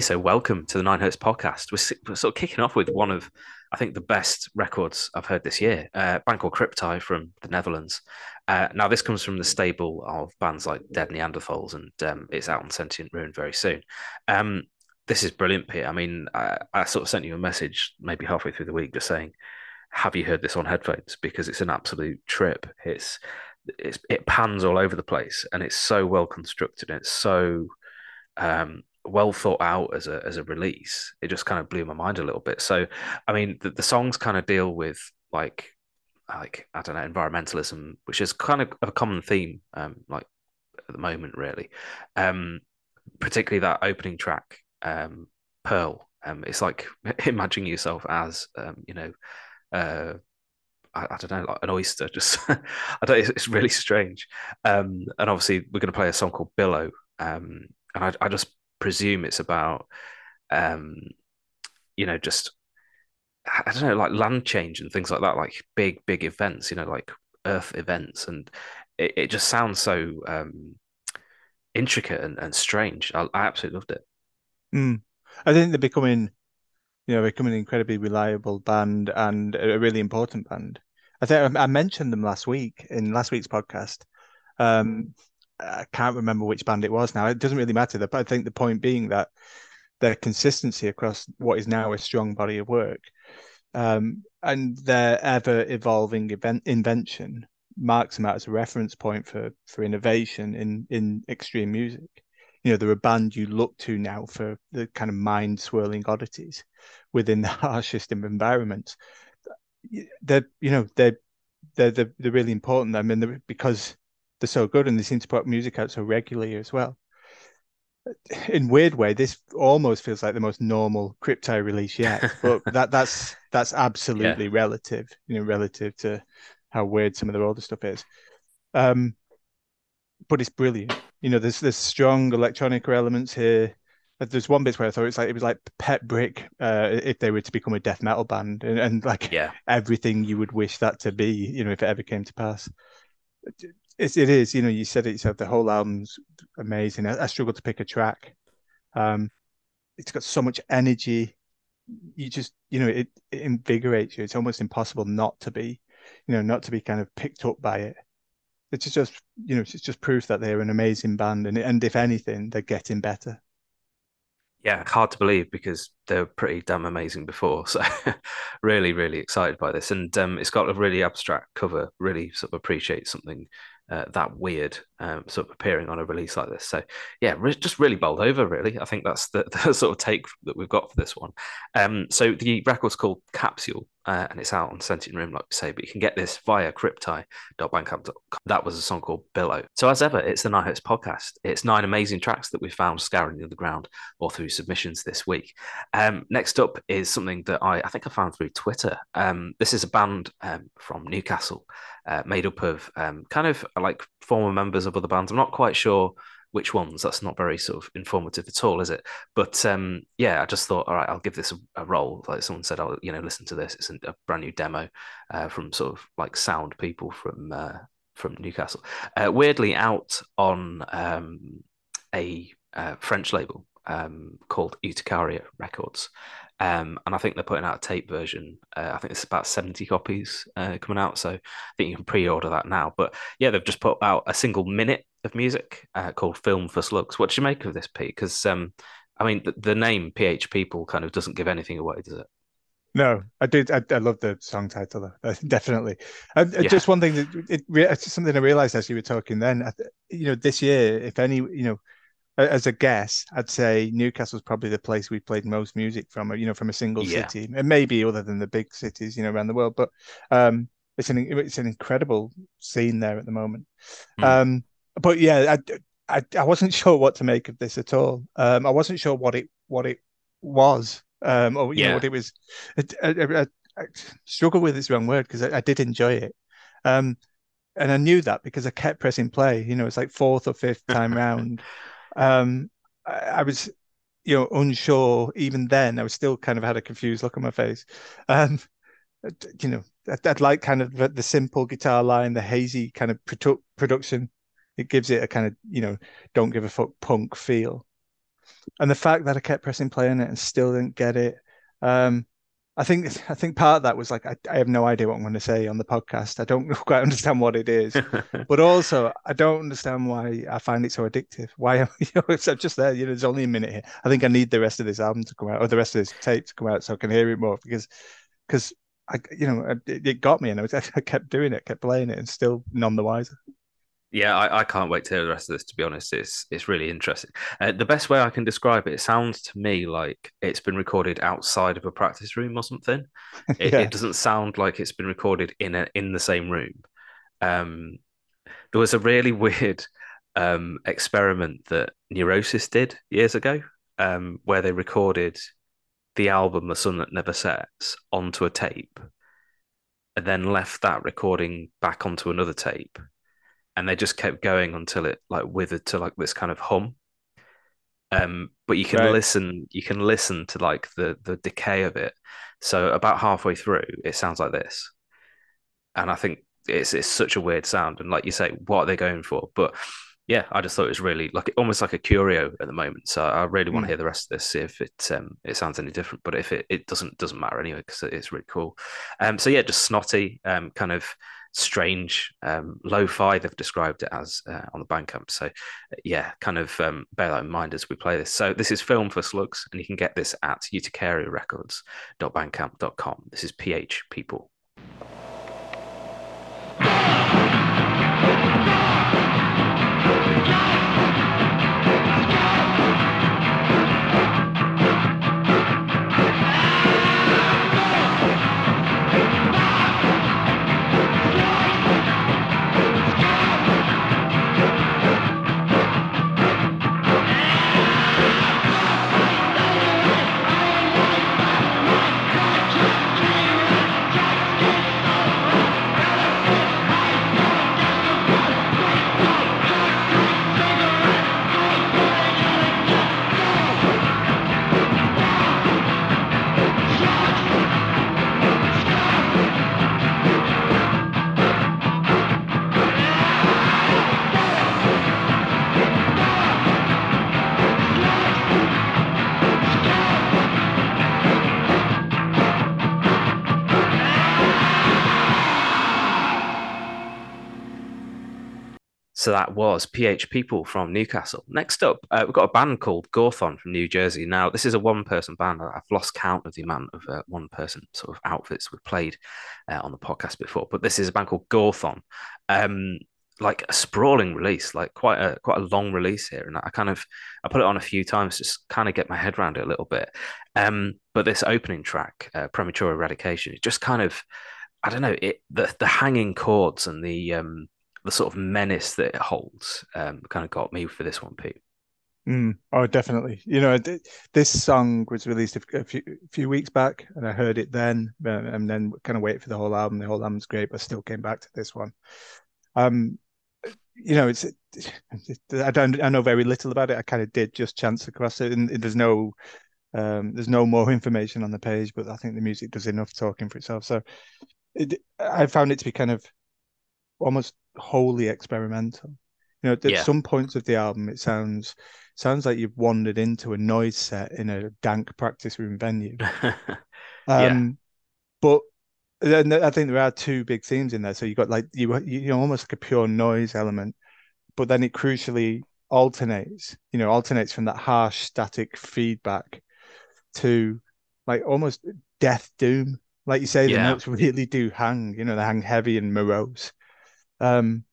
So welcome to the Nine Hertz podcast. We're, we're, sort of kicking off with one of, I think, the best records I've heard this year. Uh, band called Cryptae from the Netherlands. Uh, now, this comes from the stable of bands like Dead Neanderthals, and um, it's out on Sentient Ruin very soon. Um, this is brilliant, Pete. I mean, I, I, sort of sent you a message maybe halfway through the week just saying, "Have you heard this on headphones?" Because it's an absolute trip. It's, it's it pans all over the place, and it's so well constructed, and it's so um, well thought out as a as a release. It just kind of blew my mind a little bit. So, I mean, the, the songs kind of deal with like like I don't know environmentalism, which is kind of a common theme, um, like at the moment, really. Um, particularly that opening track, um, Pearl. Um, it's like imagining yourself as, um, you know, uh, I, I, don't know, like an oyster. Just I don't. It's, it's really strange. Um, and obviously, we're going to play a song called Billow. Um, and I, I just presume it's about um you know just I don't know like land change and things like that like big big events you know like earth events. And it, it just sounds so um intricate and, and strange. I, I absolutely loved it. Mm. I think they're becoming you know becoming an incredibly reliable band and a really important band. I think I mentioned them last week in last week's podcast. Um I can't remember which band it was now. It doesn't really matter. But I think the point being that their consistency across what is now a strong body of work um, and their ever evolving event invention marks them out as a reference point for for innovation in in extreme music. You know, they're a band you look to now for the kind of mind swirling oddities within the harshest of environments. They're you know they're they're they're, they're really important. I mean, because they're so good and they seem to put music out so regularly as well. In weird way, this almost feels like the most normal Cryptae release yet, but that that's that's absolutely yeah. relative, you know, relative to how weird some of their older stuff is. Um, but it's brilliant. You know, there's there's strong electronic elements here. There's one bit where I thought it's like it was like Pet Brick uh, if they were to become a death metal band, and, and like yeah. everything you would wish that to be. You know, if it ever came to pass it, it is. You know, you said it yourself. The whole album's amazing. I, I struggle to pick a track. Um, it's got so much energy. You just, you know, it, it invigorates you. It's almost impossible not to be, you know, not to be kind of picked up by it. It's just, you know, it's just proof that they're an amazing band, and and if anything, they're getting better. Yeah, hard to believe because they were pretty damn amazing before. So, really, really excited by this, and um, it's got a really abstract cover. Really, sort of appreciate something uh, that weird um, sort of appearing on a release like this. So yeah, re- just really bowled over. Really, I think that's the, the, sort of take that we've got for this one. Um, so the record's called Capsule, uh, and it's out on Sentient Ruin, like we say, but you can get this via cryptae.bandcamp.com. That was a song called Billow. So as ever, it's the Nine Hertz podcast. It's nine amazing tracks that we found scouring the ground or through submissions this week. Um, next up is something that I, I think I found through Twitter. Um, this is a band um, from Newcastle uh, made up of um, kind of like former members of other bands. I'm not quite sure which ones. That's not very sort of informative at all, is it? But um, yeah, I just thought, all right, I'll give this a, a roll. Like someone said, I'll you know listen to this. It's a brand new demo uh, from sort of like sound people from uh, from Newcastle. Uh, weirdly, out on um, a uh, French label um, called Urticaria Records. Um, and I think they're putting out a tape version. Uh, I think it's about 70 copies uh, coming out. So I think you can pre order that now. But yeah, they've just put out a single minute of music uh, called Film for Slugs. What do you make of this, Pete? Because, um, I mean, the, the, name pHPeople kind of doesn't give anything away, does it? No, I did. I, I love the song title, though. definitely. Yeah. Just one thing that it, it's something I realized as you were talking then. You know, this year, if any, you know, as a guess, I'd say Newcastle's probably the place we played most music from, you know, from a single yeah. city, and maybe other than the big cities, you know, around the world. But um, it's an it's an incredible scene there at the moment. Mm. Um, but yeah, I, I, I wasn't sure what to make of this at all. Um, I wasn't sure what it what it was, um, or you yeah. know what it was. I, I, I struggle with this wrong word because I, I, did enjoy it. Um, and I knew that because I kept pressing play. You know, it's like fourth or fifth time round. Um, I, I, was, you know, unsure even then. I was still kind of had a confused look on my face. Um, you know, I'd, I'd like kind of the, the, simple guitar line, the hazy kind of produ- production. It gives it a kind of, you know, don't give a fuck punk feel. and the fact that I kept pressing play on it and still didn't get it. Um, I think I think part of that was like I, I have no idea what I'm going to say on the podcast. I don't quite understand what it is, but also I don't understand why I find it so addictive. Why am you know it's just there? You know, there's only a minute here. I think I need the rest of this album to come out or the rest of this tape to come out so I can hear it more because because I you know it, it got me and I, was, I kept doing it, kept playing it, and still none the wiser. Yeah, I, I, can't wait to hear the rest of this. To be honest, it's it's really interesting. Uh, the best way I can describe it, it sounds to me like it's been recorded outside of a practice room or something. It, yeah. it doesn't sound like it's been recorded in a in the same room. Um, there was a really weird um, experiment that Neurosis did years ago, um, where they recorded the album "The Sun That Never Sets" onto a tape, and then left that recording back onto another tape and they just kept going until it like withered to like this kind of hum. Um, but you can right. listen, you can listen to like the the decay of it. So about halfway through, it sounds like this, and I think it's it's such a weird sound. And like you say, what are they going for? But yeah, I just thought it was really like almost like a curio at the moment. So I really want to hmm. hear the rest of this, see if it um it sounds any different. But if it, it doesn't doesn't matter anyway because it's really cool. Um, so yeah, just snotty, um, kind of strange um, lo-fi. They've described it as uh, on the bandcamp. So yeah kind of um, bear that in mind as we play this. So this is film for slugs and you can get this at urticaria.bandcamp.com this is pHPeople So that was pHPeople from Newcastle. Next up, uh, we've got a band called Gorthon from New Jersey. Now, this is a one person band. I've lost count of the amount of uh, one person sort of outfits we've played uh, on the podcast before, but this is a band called Gorthon. Um, like a sprawling release, like quite a quite a long release here, and I kind of I put it on a few times just kind of get my head around it a little bit. Um, but this opening track, uh, "Premature Eradication," it just kind of I don't know it the the hanging chords and the um the sort of menace that it holds um, kind of got me for this one, Pete. Mm, oh, definitely. You know, this song was released a few, few weeks back, and I heard it then, uh, and then kind of wait for the whole album. The whole album's great, but still came back to this one. Um, you know, it's I don't I know very little about it. I kind of did just chance across it, and there's no um, there's no more information on the page, but I think the music does enough talking for itself. So it, I found it to be kind of almost wholly experimental. You know, at yeah. some points of the album, it sounds sounds like you've wandered into a noise set in a dank practice room venue. um, yeah. But then I think there are two big themes in there. So you got like you you know almost like a pure noise element, but then it crucially alternates. You know, alternates from that harsh static feedback to like almost death doom. Like you say, the notes really do hang. You know, they hang heavy and morose um,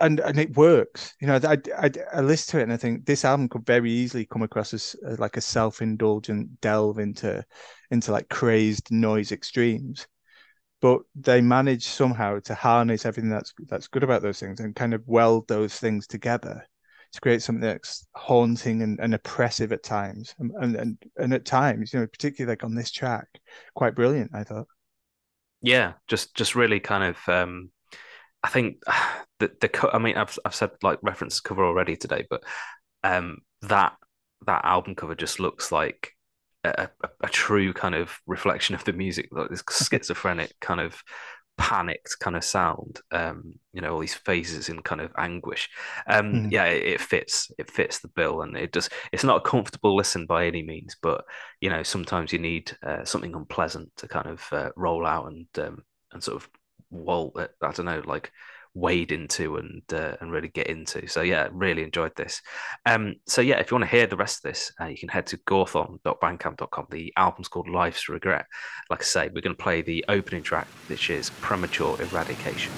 and and it works. You know, I, I, I listen to it and I think this album could very easily come across as, as like a self-indulgent delve into into like crazed noise extremes, but they manage somehow to harness everything that's that's good about those things and kind of weld those things together to create something that's haunting and, and oppressive at times, and, and and at times, you know, particularly like on this track, quite brilliant. I thought. Yeah, just just really kind of um I think the the I mean I've I've said like reference cover already today, but um that that album cover just looks like a, a, a true kind of reflection of the music, like this schizophrenic kind of panicked kind of sound. Um, you know, all these phases in kind of anguish. Um, mm. yeah, it, it, fits. It fits the bill, and it does. It's not a comfortable listen by any means, but you know, sometimes you need uh, something unpleasant to kind of uh, roll out and um, and sort of wall. I don't know, like wade into and uh, and really get into. So yeah, really enjoyed this. Um, so yeah, if you want to hear the rest of this, uh, you can head to gorthon.bandcamp.com. The album's called Life's Regret. Like I say, we're going to play the opening track, which is Premature Eradication.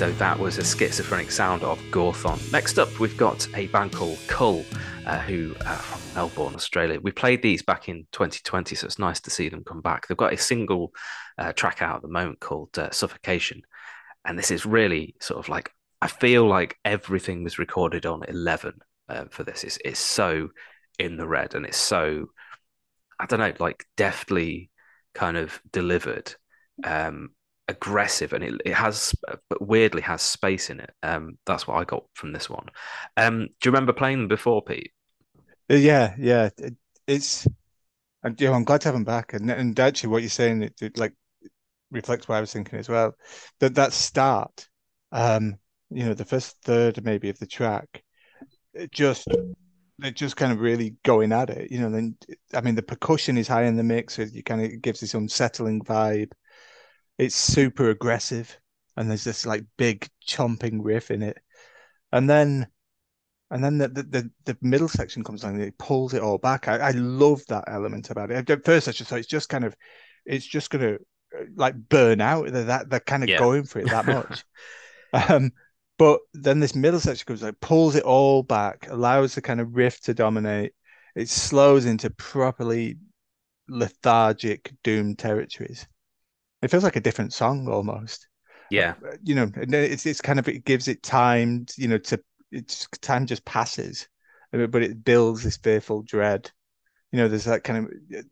So that was a schizophrenic sound of Gorthon. Next up, we've got a band called KVLL, uh, who are from Melbourne, Australia. We played these back in 2020, so it's nice to see them come back. They've got a single uh, track out at the moment called uh, Suffocation, and this is really sort of like I feel like everything was recorded on 11 uh, for this. It's, it's so in the red, and it's so I don't know, like deftly kind of delivered. Um, aggressive and it, it has but weirdly has space in it. Um that's what i got from this one. Um do you remember playing them before pete? Uh, yeah yeah. It, it's and you know, i'm glad to have them back. And and actually what you're saying it, it like reflects what i was thinking as well that that start um you know the first third maybe of the track it just they're just kind of really going at it you know then i mean the percussion is high in the mix so you kind of gives this unsettling vibe it's super aggressive and there's this like big chomping riff in it. And then and then the the, the, middle section comes along and it pulls it all back. I, I love that element about it. At first i just thought it's just kind of it's just gonna like burn out. They're that they're kind of yeah. going for it that much. Um but then this middle section comes like pulls it all back allows the kind of riff to dominate. It slows into properly lethargic doom territories it feels like a different song almost. Yeah, you know, it's it's kind of it gives it time, you know, to it's time just passes, uh, but it builds this fearful dread. You know, there's that kind of uh,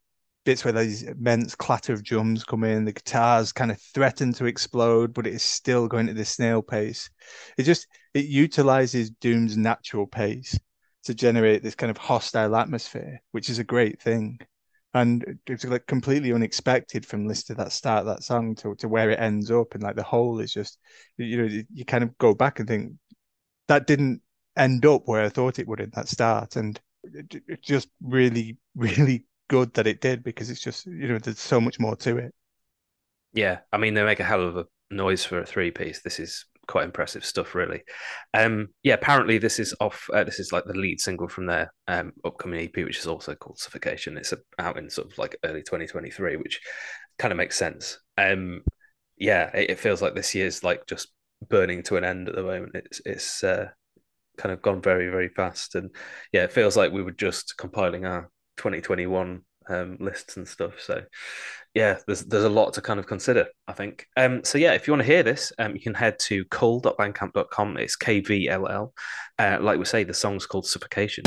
bits where these immense clatter of drums come in, the guitars kind of threaten to explode, but it is still going at this snail pace. It just it utilizes Doom's natural pace to generate this kind of hostile atmosphere, which is a great thing and it's like completely unexpected from to that start that song to, to where it ends up and like the whole is just you know you kind of go back and think that didn't end up where I thought it would in that start and it's just really really good that it did because it's just you know there's so much more to it. Yeah I mean they make a hell of a noise for a three piece this is quite impressive stuff, really. Um, yeah, apparently this is off. Uh, this is like the lead single from their um, upcoming EP, which is also called Suffocation. It's out in sort of like early 2023, which kind of makes sense. Um, yeah, it, it, feels like this year's like just burning to an end at the moment. It's it's uh, kind of gone very very fast, and yeah, it feels like we were just compiling our 2021 um, lists and stuff. So yeah, there's there's a lot to kind of consider, I think. Um, so yeah, if you want to hear this, um, you can head to kvll.bandcamp.com. It's K V L L. Uh, like we say, the song's called Suffocation.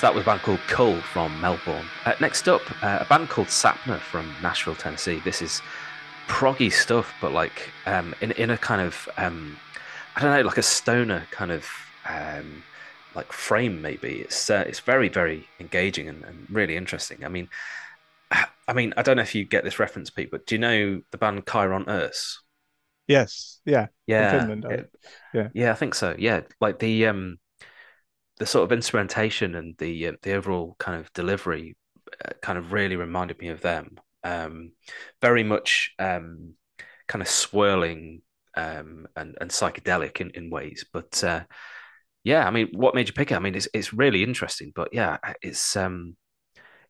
So that was a band called KVLL from Melbourne. Uh, next up, uh, a band called Sapna from Nashville, Tennessee. This is proggy stuff, but like um, in in a kind of um, I don't know, like a stoner kind of um, like frame. Maybe it's uh, it's very very engaging and, and, really interesting. I mean, I mean, I don't know if you get this reference, Pete, but do you know the band Kairon; IRSE!? Yes. Yeah. Yeah. Finland, yeah. Yeah, I think so. Yeah, like the um the sort of instrumentation and the uh, the overall kind of delivery uh, kind of really reminded me of them. Um, very much um, kind of swirling um, and and psychedelic in, in ways, but uh, yeah, I mean, what made you pick it? I mean, it's it's really interesting, but yeah, it's um,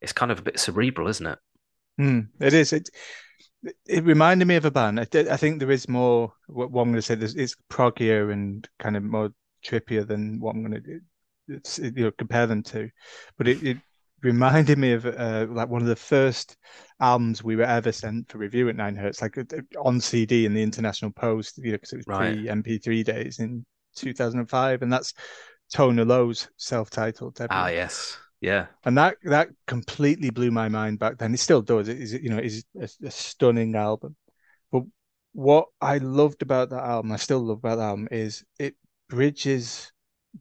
it's kind of a bit cerebral, isn't it? Mm, it is. It it reminded me of a band. I, I think there is more. What, going to say, there's, it's proggier and kind of more trippier than what I'm going to it's you know compare them to, but it, it reminded me of uh, like one of the first albums we were ever sent for review at Nine Hertz, like uh, on CD in the International Post, you know, because it was right. pre MP3 days in 2005, and that's Toner Low's self-titled debut. Ah, yes, yeah, and that that completely blew my mind back then. It still does. It is, you know, is a, a stunning album. But what I loved about that album, I still love about that album, is it bridges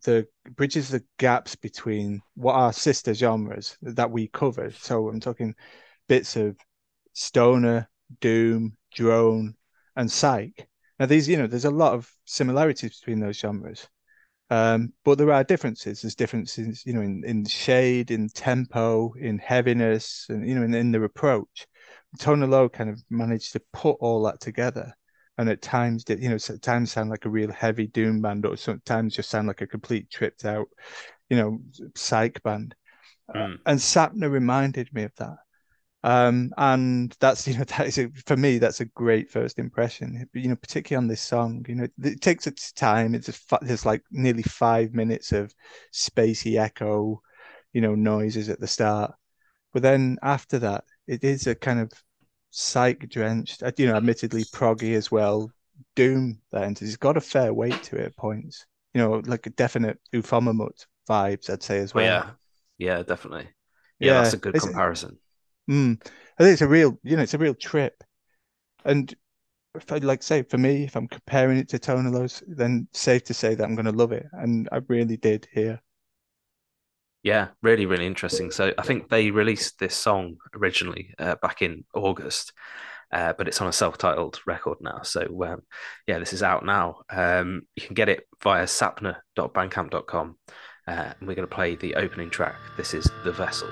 the bridges the gaps between what are sister genres that we covered. So I'm talking bits of stoner, doom, drone, and psych. Now these, you know, there's a lot of similarities between those genres. Um, but there are differences. There's differences, you know, in, in shade, in tempo, in heaviness, and you know, in, in their approach. Toner Low kind of managed to put all that together and at times did you know at times sound like a real heavy doom band or sometimes just sound like a complete tripped out you know psych band. Mm. and sapna reminded me of that. Um, and that's you know that is a, for me that's a great first impression you know particularly on this song you know it takes its time. It's a, there's like nearly five minutes of spacey echo you know noises at the start. But then after that it is a kind of psych drenched, uh, you know, admittedly proggy as well. Doom then. It's got a fair weight to it at points. You know, like a definite Ufomammut vibes, I'd say as well. yeah, yeah, definitely. Yeah, yeah that's a good comparison. Mm, I think it's a real, you know, it's a real trip. And if I'd like say for me, if I'm comparing it to Toner Low's, then safe to say that I'm going to love it, and I really did here. Yeah, really, really interesting. So I think they released this song originally uh, back in August, uh, but it's on a self-titled record now. So um, yeah, this is out now. Um, you can get it via sapna.bandcamp.com, uh, and we're going to play the opening track. This is The Vessel.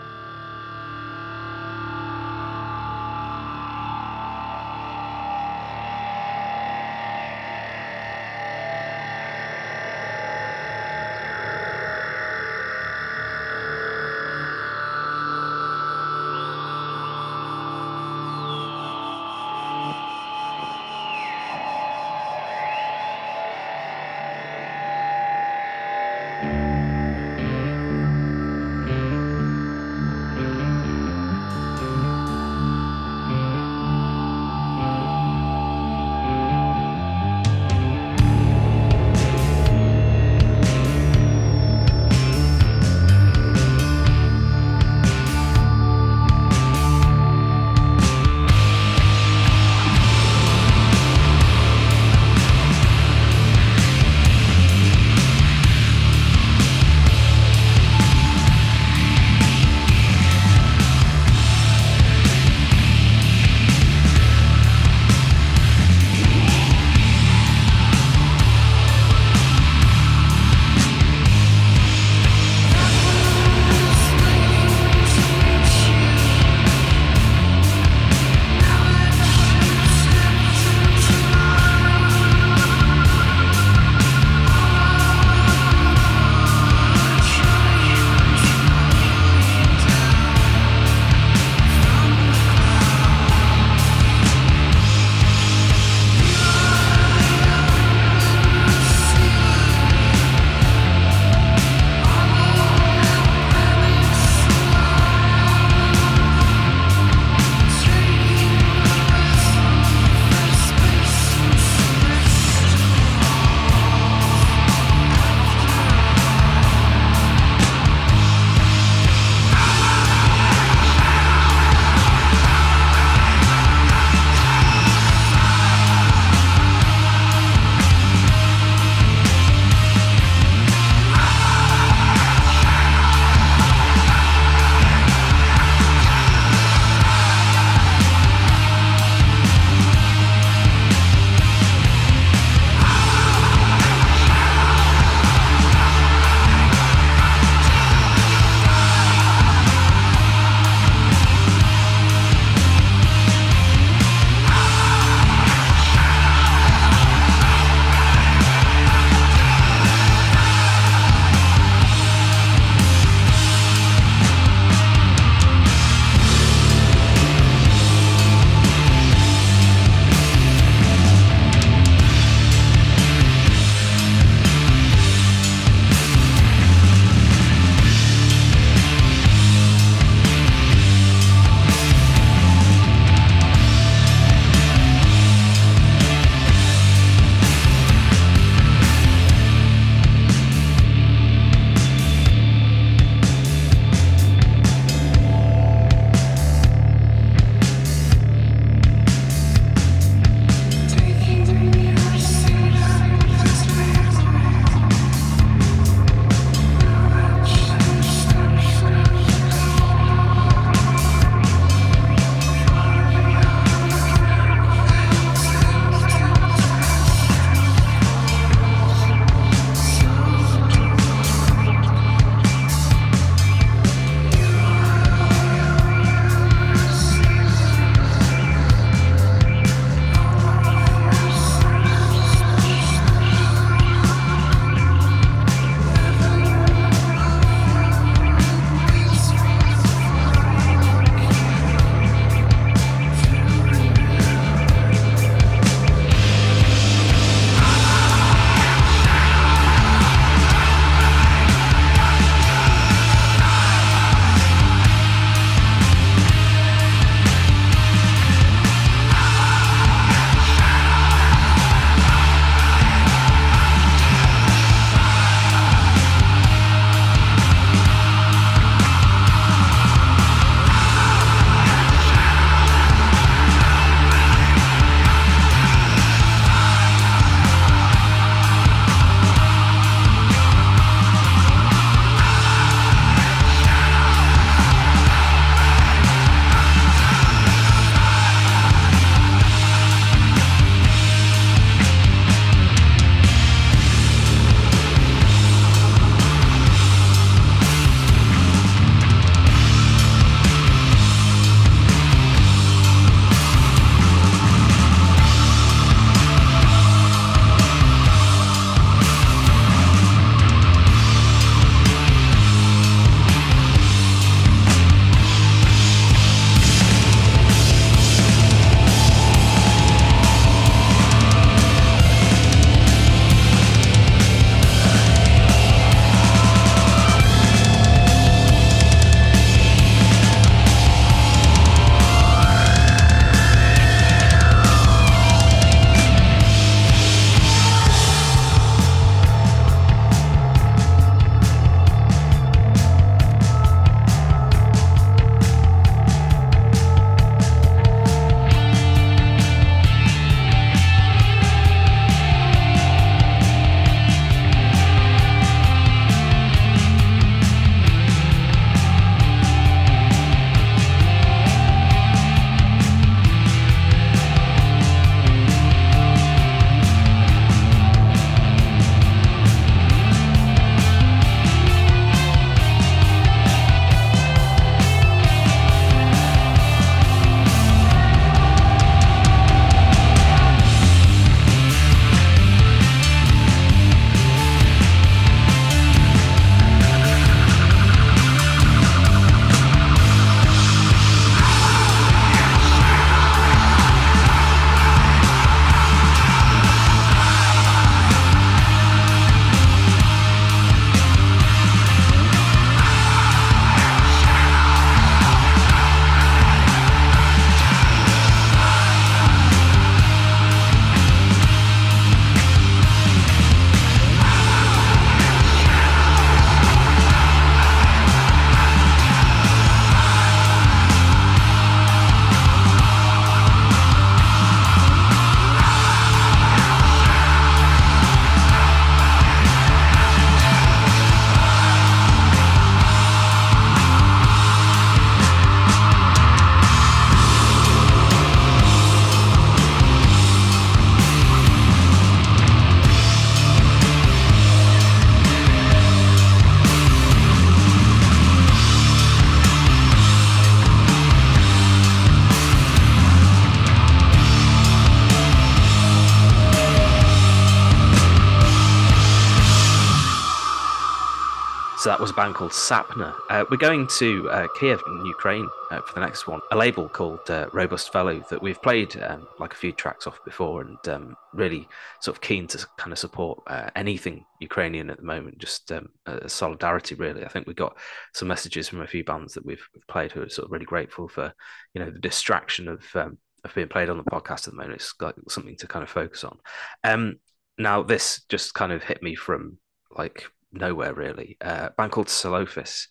That was a band called Sapna. Uh, we're going to uh, Kiev in Ukraine uh, for the next one, a label called uh, Robust Fellow that we've played um, like a few tracks off before and um, really sort of keen to kind of support uh, anything Ukrainian at the moment, just um, solidarity really. I think we got some messages from a few bands that we've, played who are sort of really grateful for, you know, the distraction of um, of being played on the podcast at the moment. It's like something to kind of focus on. Um, now this just kind of hit me from like nowhere really. Uh, a band called Celophys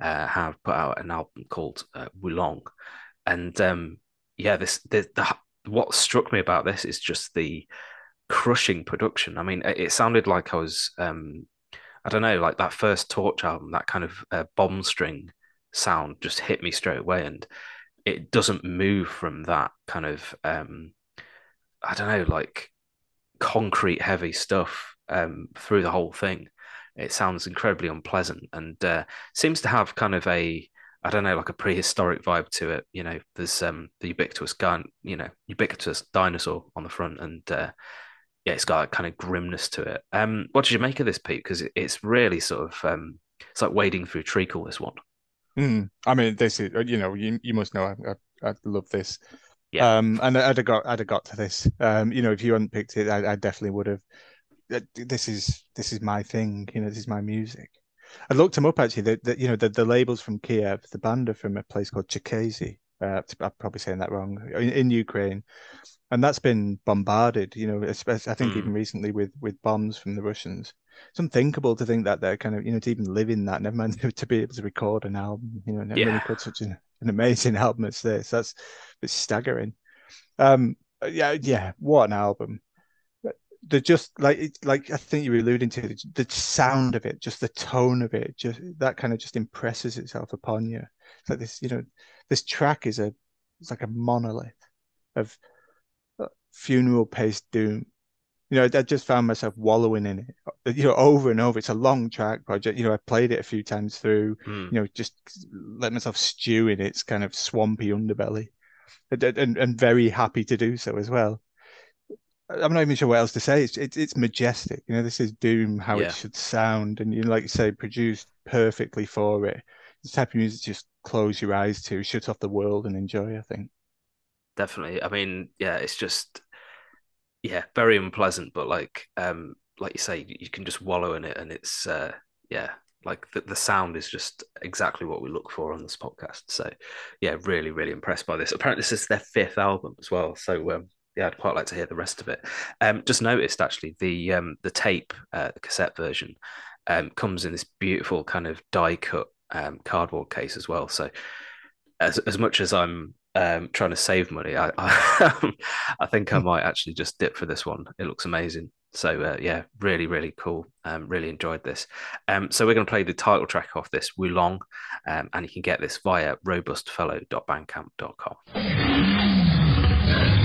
uh, have put out an album called uh, Wulong, and um, yeah, this the, the what struck me about this is just the crushing production. I mean, it, it sounded like I was um, I don't know, like that first Torch album, that kind of uh, bomb string sound just hit me straight away, and it doesn't move from that kind of um, I don't know, like concrete heavy stuff um, through the whole thing it sounds incredibly unpleasant and uh, seems to have kind of a I don't know, like a prehistoric vibe to it. You know, there's um the ubiquitous gun, you know, ubiquitous dinosaur on the front, and uh, yeah, it's got a kind of grimness to it. Um, what did you make of this, Pete? Because it's really sort of um, it's like wading through treacle. This one. Mm, I mean, this is you know, you you must know I I, I love this. Yeah. Um, and I'd have got I'd have got to this. Um, you know, if you hadn't picked it, I, I definitely would have this is this is my thing. You know, this is my music. I looked them up actually. That the, you know the, the labels from Kiev, the band are from a place called Cherkasy. Uh, I'm probably saying that wrong in, in, Ukraine, and that's been bombarded. You know, especially I think mm. even recently with with bombs from the Russians. It's unthinkable to think that they're kind of you know to even live in that. Never mind to be able to record an album. You know, never yeah. record such an, an amazing album as this. That's it's staggering. Um, yeah, yeah, what an album the just like like I think you were alluding to the sound of it, just the tone of it, just that kind of just impresses itself upon you. It's like this, you know, this track is a it's like a monolith of uh, funeral paced doom. You know, I just found myself wallowing in it, uh, you know, over and over. It's a long track project. You know, I played it a few times through. Mm. You know, just let myself stew in its kind of swampy underbelly, and, and, and very happy to do so as well. I'm not even sure what else to say. It's it's, it's majestic. You know, this is Doom, how yeah. it should sound, and you know, like you say, produced perfectly for it. This type of music just close your eyes to, shut off the world and enjoy. I think. Definitely. I mean, yeah, it's just yeah, very unpleasant, but like um like you say, you can just wallow in it, and it's uh yeah, like the, the sound is just exactly what we look for on this podcast. So yeah, really, really impressed by this. Apparently, this is their fifth album as well. So um, yeah, I'd quite like to hear the rest of it. Um, just noticed actually the um, the tape, uh, the cassette version, um, comes in this beautiful kind of die cut um, cardboard case as well. So as as much as I'm um, trying to save money, I I, I, think I hmm. might actually just dip for this one. It looks amazing. So uh, yeah, really really cool. Um, really enjoyed this. Um, so we're going to play the title track off this Wulong, um, and you can get this via robustfellow.bandcamp.com.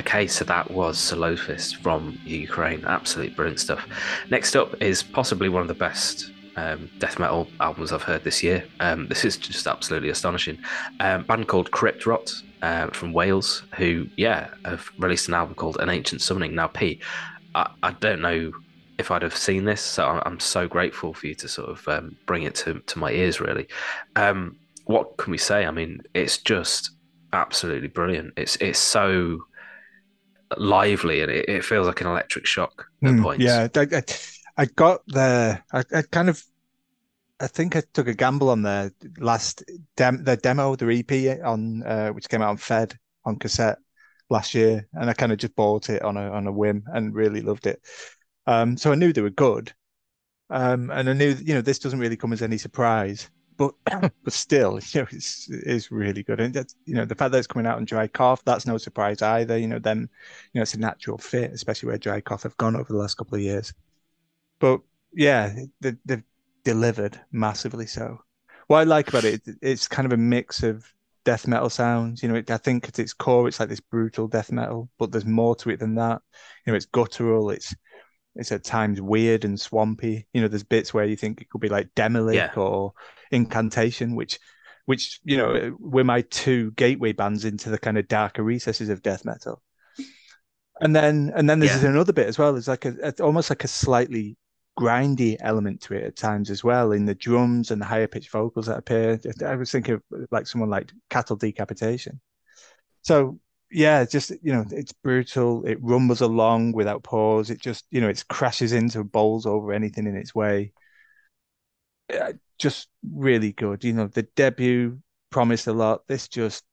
Okay, so that was Celophys from Ukraine. Absolutely brilliant stuff. Next up is possibly one of the best um, death metal albums I've heard this year. Um, this is just absolutely astonishing. Um, band called Crypt Rot uh, from Wales, who, yeah, have released an album called An Ancient Summoning. Now, P, I, I don't know if I'd have seen this, so I'm, I'm so grateful for you to sort of um, bring it to, to my ears, really. Um, what can we say? I mean, it's just absolutely brilliant. It's it's so lively and it, it feels like an electric shock at mm, points. Yeah, I, I, I got there. I, I, kind of, I think I took a gamble on the last dem, the demo, the EP on uh, which came out on Fed on cassette last year, and I kind of just bought it on a on a whim and really loved it. Um, so I knew they were good, um, and I knew you know this doesn't really come as any surprise but but still, you know, it's it's really good. And that's you know the fact that it's coming out on Dry Cough, that's no surprise either. You know, then you know it's a natural fit, especially where Dry Cough have gone over the last couple of years. But yeah, they, they've delivered massively so. What I like about it, it's kind of a mix of death metal sounds. You know, it, I think at its core, it's like this brutal death metal, but there's more to it than that. You know, it's guttural. It's it's at times weird and swampy. You know, there's bits where you think it could be like Demilich yeah. or incantation, which which you know were my two gateway bands into the kind of darker recesses of death metal. And then and then there's yeah. another bit as well. There's like a, a, almost like a slightly grindy element to it at times as well in the drums and the higher pitched vocals that appear. I was thinking of like someone like Cattle Decapitation. So yeah, just you know, it's brutal. It rumbles along without pause. It just you know, it crashes into bowls over anything in its way just really good. You know, the debut promised a lot. This just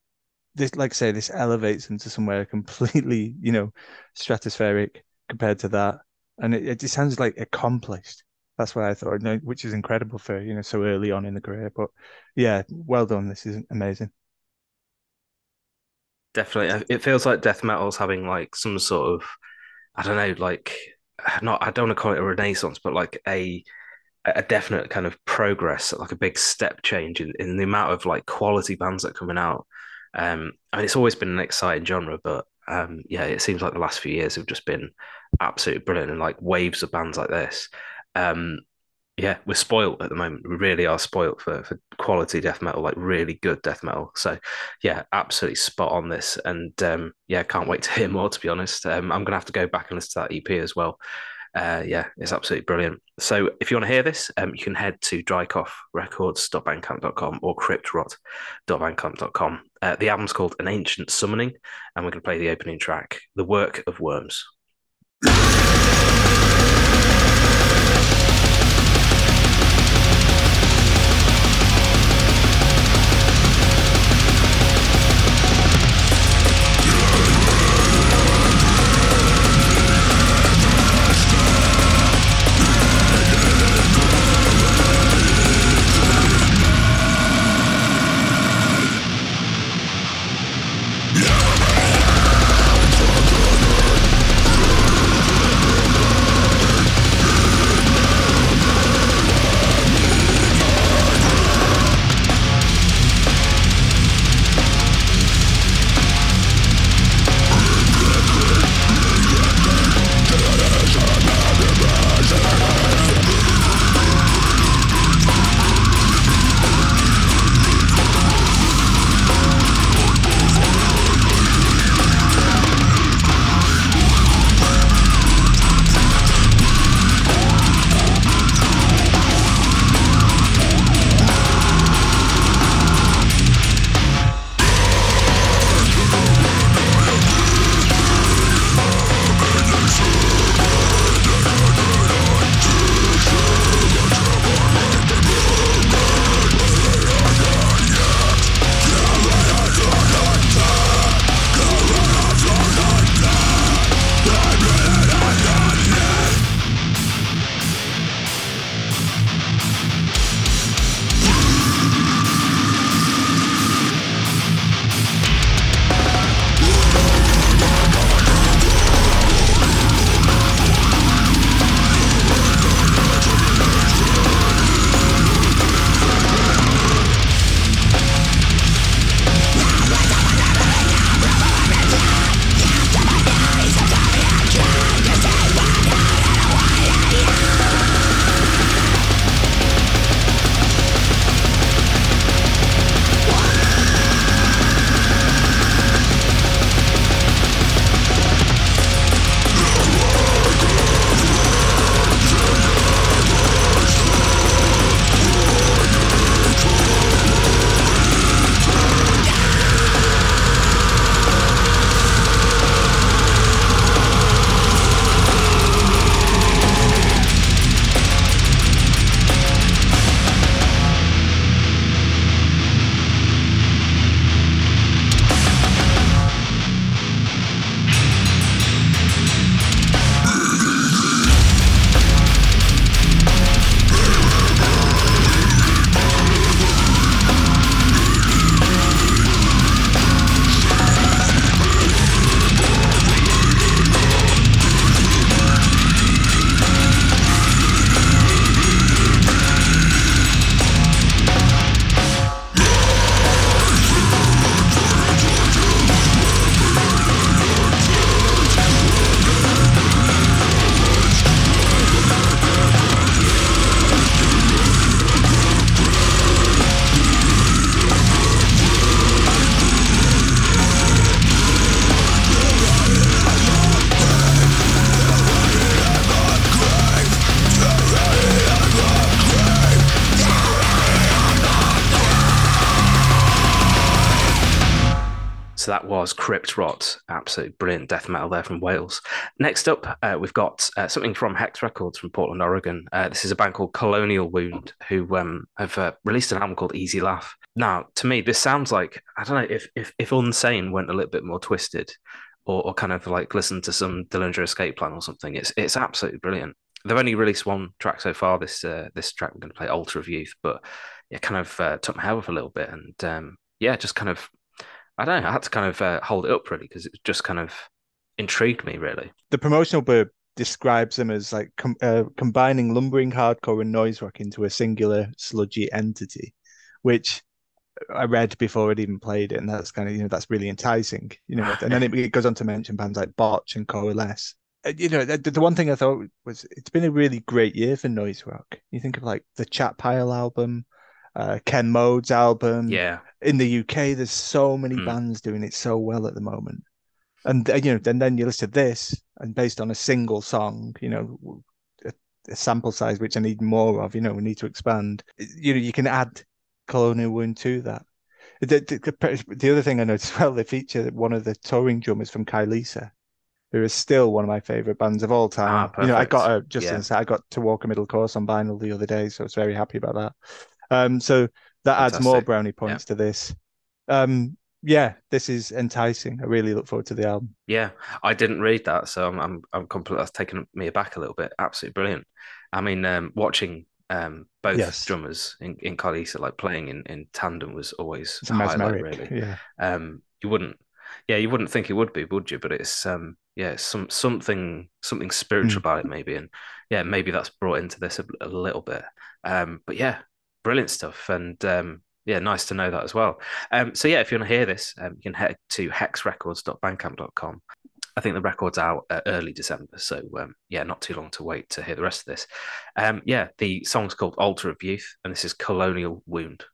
this like I say, this elevates into somewhere completely, you know, stratospheric compared to that. And it, it just sounds like accomplished. That's what I thought, which is incredible for, you know, so early on in the career. But yeah, well done. This is amazing. Definitely. It feels like death metal's having like some sort of I don't know, like not I don't want to call it a renaissance, but like a a definite kind of progress, like a big step change in, in the amount of like quality bands that are coming out. Um, I mean, it's always been an exciting genre, but um, yeah, it seems like the last few years have just been absolutely brilliant and like waves of bands like this. Um, yeah, we're spoilt at the moment. We really are spoilt for, for quality death metal, like really good death metal. So, yeah, absolutely spot on this. And um, yeah, can't wait to hear more, to be honest. Um, I'm going to have to go back and listen to that EP as well uh, yeah, it's absolutely brilliant. So if you want to hear this, um, you can head to drycoughrecords.bandcamp.com or cryptrot.bandcamp.com. Uh, the album's called An Ancient Summoning, and we're going to play the opening track, The Work of Worms. Crypt Rot, absolutely brilliant death metal there from Wales. Next up, uh, we've got uh, something from Hex Records from Portland, Oregon. Uh, this is a band called Colonial Wound, who um, have uh, released an album called Easy Laugh. Now, to me, this sounds like I don't know if if, if Unsane went a little bit more twisted, or, or kind of like listen to some Dillinger Escape Plan or something. It's it's absolutely brilliant. They've only released one track so far. This uh, this track we're going to play, Altar of Youth, but it kind of uh, took my head off a little bit, and um, yeah, just kind of I don't know. I had to kind of uh, hold it up really because it just kind of intrigued me really. The promotional blurb describes them as like com- uh, combining lumbering hardcore and noise rock into a singular sludgy entity, which I read before I'd even played it, and that's kind of you know that's really enticing, you know. and then it, it, goes on to mention bands like Botch and Coalesce. Uh, you know, the, the, one thing I thought was it's been a really great year for noise rock. You think of like the Chat Pile album, uh, Ken Mode's album. Yeah. In the UK, there's so many mm. bands doing it so well at the moment, and uh, you know, and then you listen to this, and based on a single song, you know, a, a sample size which I need more of. You know, we need to expand. You know, you can add Colonial Wound to that. The, the, the, other thing I noticed well, they feature one of the touring drummers from Kylesa, who is still one of my favorite bands of all time. Ah, you know, I got a just yeah. I got to walk a middle course on vinyl the other day, so I was very happy about that. Um, so that Fantastic. adds more brownie points yeah. to this. Um, yeah, this is enticing. I really look forward to the album. Yeah, I didn't read that, so I'm I'm, I'm completely that's taken me aback a little bit. Absolutely brilliant. I mean, um, watching um, both yes. drummers in, in Kylesa like playing in, in tandem was always it's a highlight, really. Yeah. Um, you wouldn't, yeah, you wouldn't think it would be, would you? But it's um, yeah, some something something spiritual mm. about it, maybe, and yeah, maybe that's brought into this a, a little bit. Um, but yeah, brilliant stuff, and um, yeah, nice to know that as well. Um, so yeah, if you want to hear this, um, you can head to hexrecords.bandcamp.com I think the record's out uh, early December, so um, yeah, not too long to wait to hear the rest of this. Um, yeah, the song's called Altar of Youth, and this is Colonial Wound.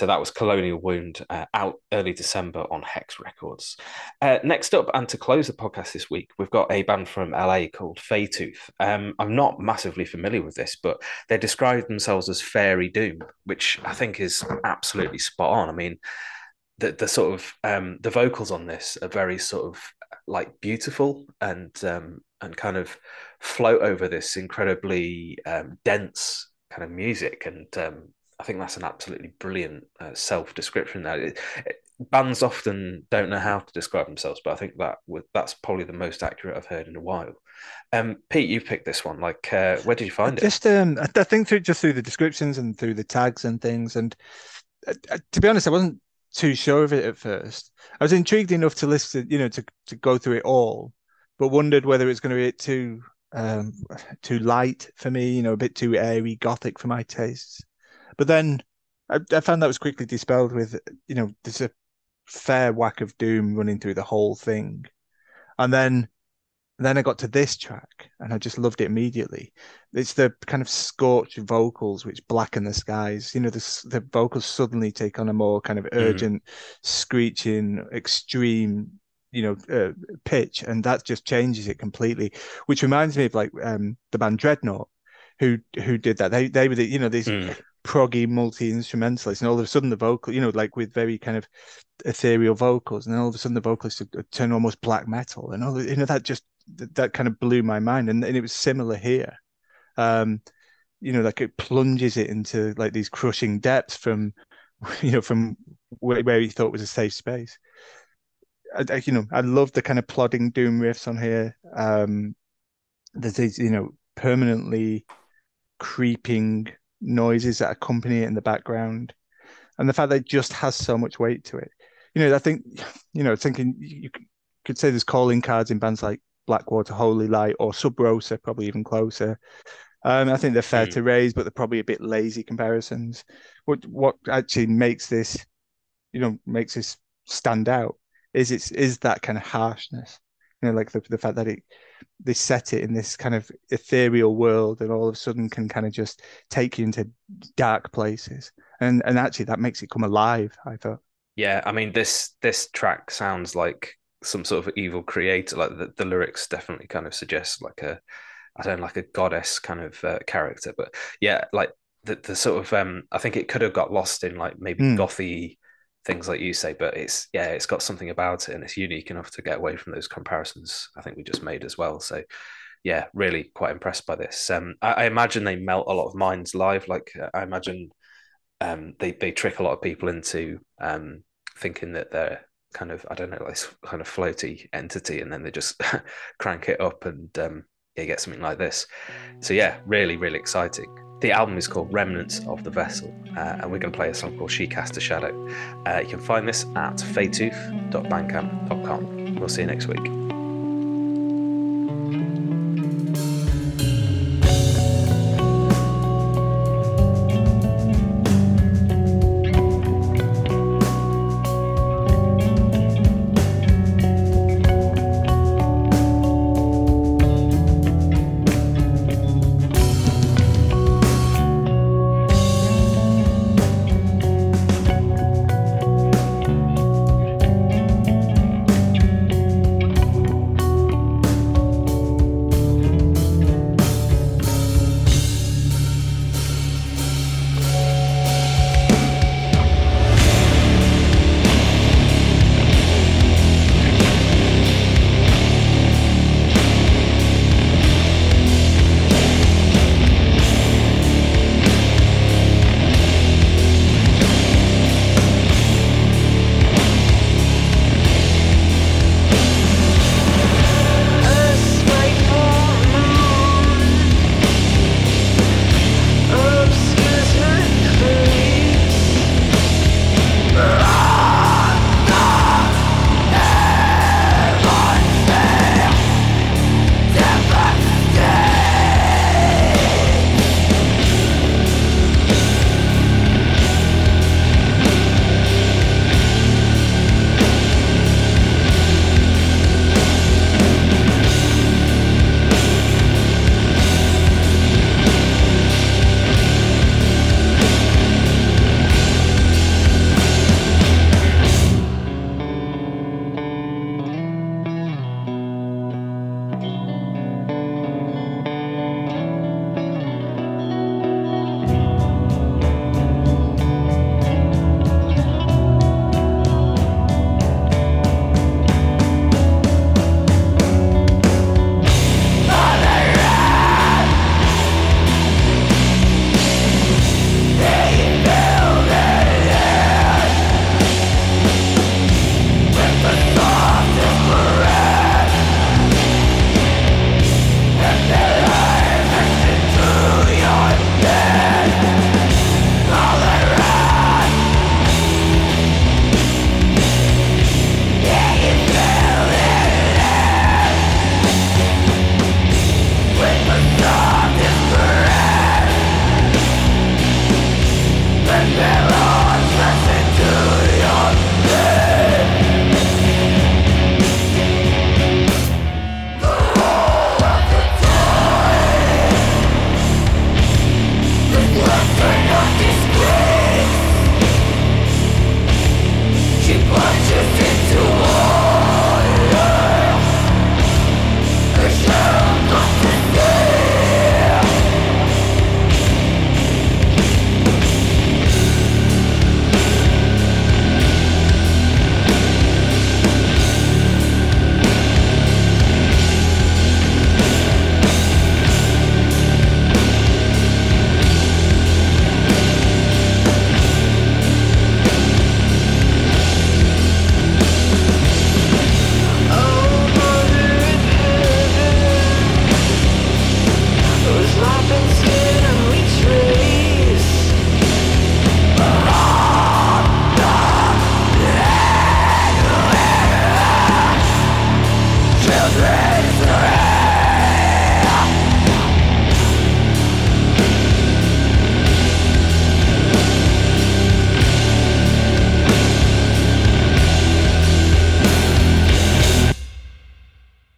So that was Colonial Wound uh, out early December on Hex Records. Uh, next up, and to close the podcast this week, we've got a band from LA called Faetooth. Um, I'm not massively familiar with this, but they describe themselves as Fairy Doom, which I think is absolutely spot on. I mean, the the sort of um, the vocals on this are very sort of like beautiful and um, and kind of float over this incredibly um, dense kind of music, and um, I think that's an absolutely brilliant uh, self description. Now, it, it, bands often don't know how to describe themselves, but I think that that's probably the most accurate I've heard in a while. Um, Pete, you picked this one. Like, uh, where did you find it? Just, um, I think through just through the descriptions and through the tags and things. And uh, uh, to be honest, I wasn't too sure of it at first. I was intrigued enough to listen, you know, to to go through it all, but wondered whether it's going to be too um too light for me, you know, a bit too airy, gothic for my tastes. But then I, I found that was quickly dispelled with, you know, there's a fair whack of doom running through the whole thing. And then then I got to this track and I just loved it immediately. It's the kind of scorched vocals which blacken the skies. You know, the, the vocals suddenly take on a more kind of mm-hmm. urgent, mm. screeching, extreme, you know, uh, pitch, and that just changes it completely. Which reminds me of like um, the band Dreadnought, who who did that. They they were the, you know these mm proggy multi instrumentalist, and all of a sudden the vocal, you know, like with very kind of ethereal vocals, and then all of a sudden the vocalists turn almost black metal, and all you know that just that kind of blew my mind, and, and it was similar here. Um, you know, like it plunges it into like these crushing depths from, you know, from where, where he thought was a safe space. I, I, you know, I love the kind of plodding doom riffs on here. Um, there's these, you know, permanently creeping noises that accompany it in the background, and the fact that it just has so much weight to it. You know, I think, you know, thinking you could say there's calling cards in bands like Blackwater, Holylight, or SubRosa, probably even closer. Um, I think they're fair mm. to raise, but they're probably a bit lazy comparisons. What what actually makes this, you know, makes this stand out is it's is that kind of harshness. You know, like the the fact that it they set it in this kind of ethereal world and all of a sudden can kind of just take you into dark places and and actually that makes it come alive i thought yeah i mean this this track sounds like some sort of evil creator like the, the lyrics definitely kind of suggest like a i don't know like a goddess kind of uh, character but yeah like the, the sort of um i think it could have got lost in like maybe mm. gothy things like you say, but it's yeah, it's got something about it and it's unique enough to get away from those comparisons I think we just made as well. So yeah, really quite impressed by this. Um, I, I imagine they melt a lot of minds live. Like uh, I imagine um, they they trick a lot of people into um, thinking that they're kind of I don't know this kind of floaty entity, and then they just crank it up and um, get something like this. So yeah, really really exciting. The album is called Remnants of the Vessel, uh, and we're going to play a song called She Cast a Shadow. Uh, you can find this at faetooth.bandcamp.com. We'll see you next week.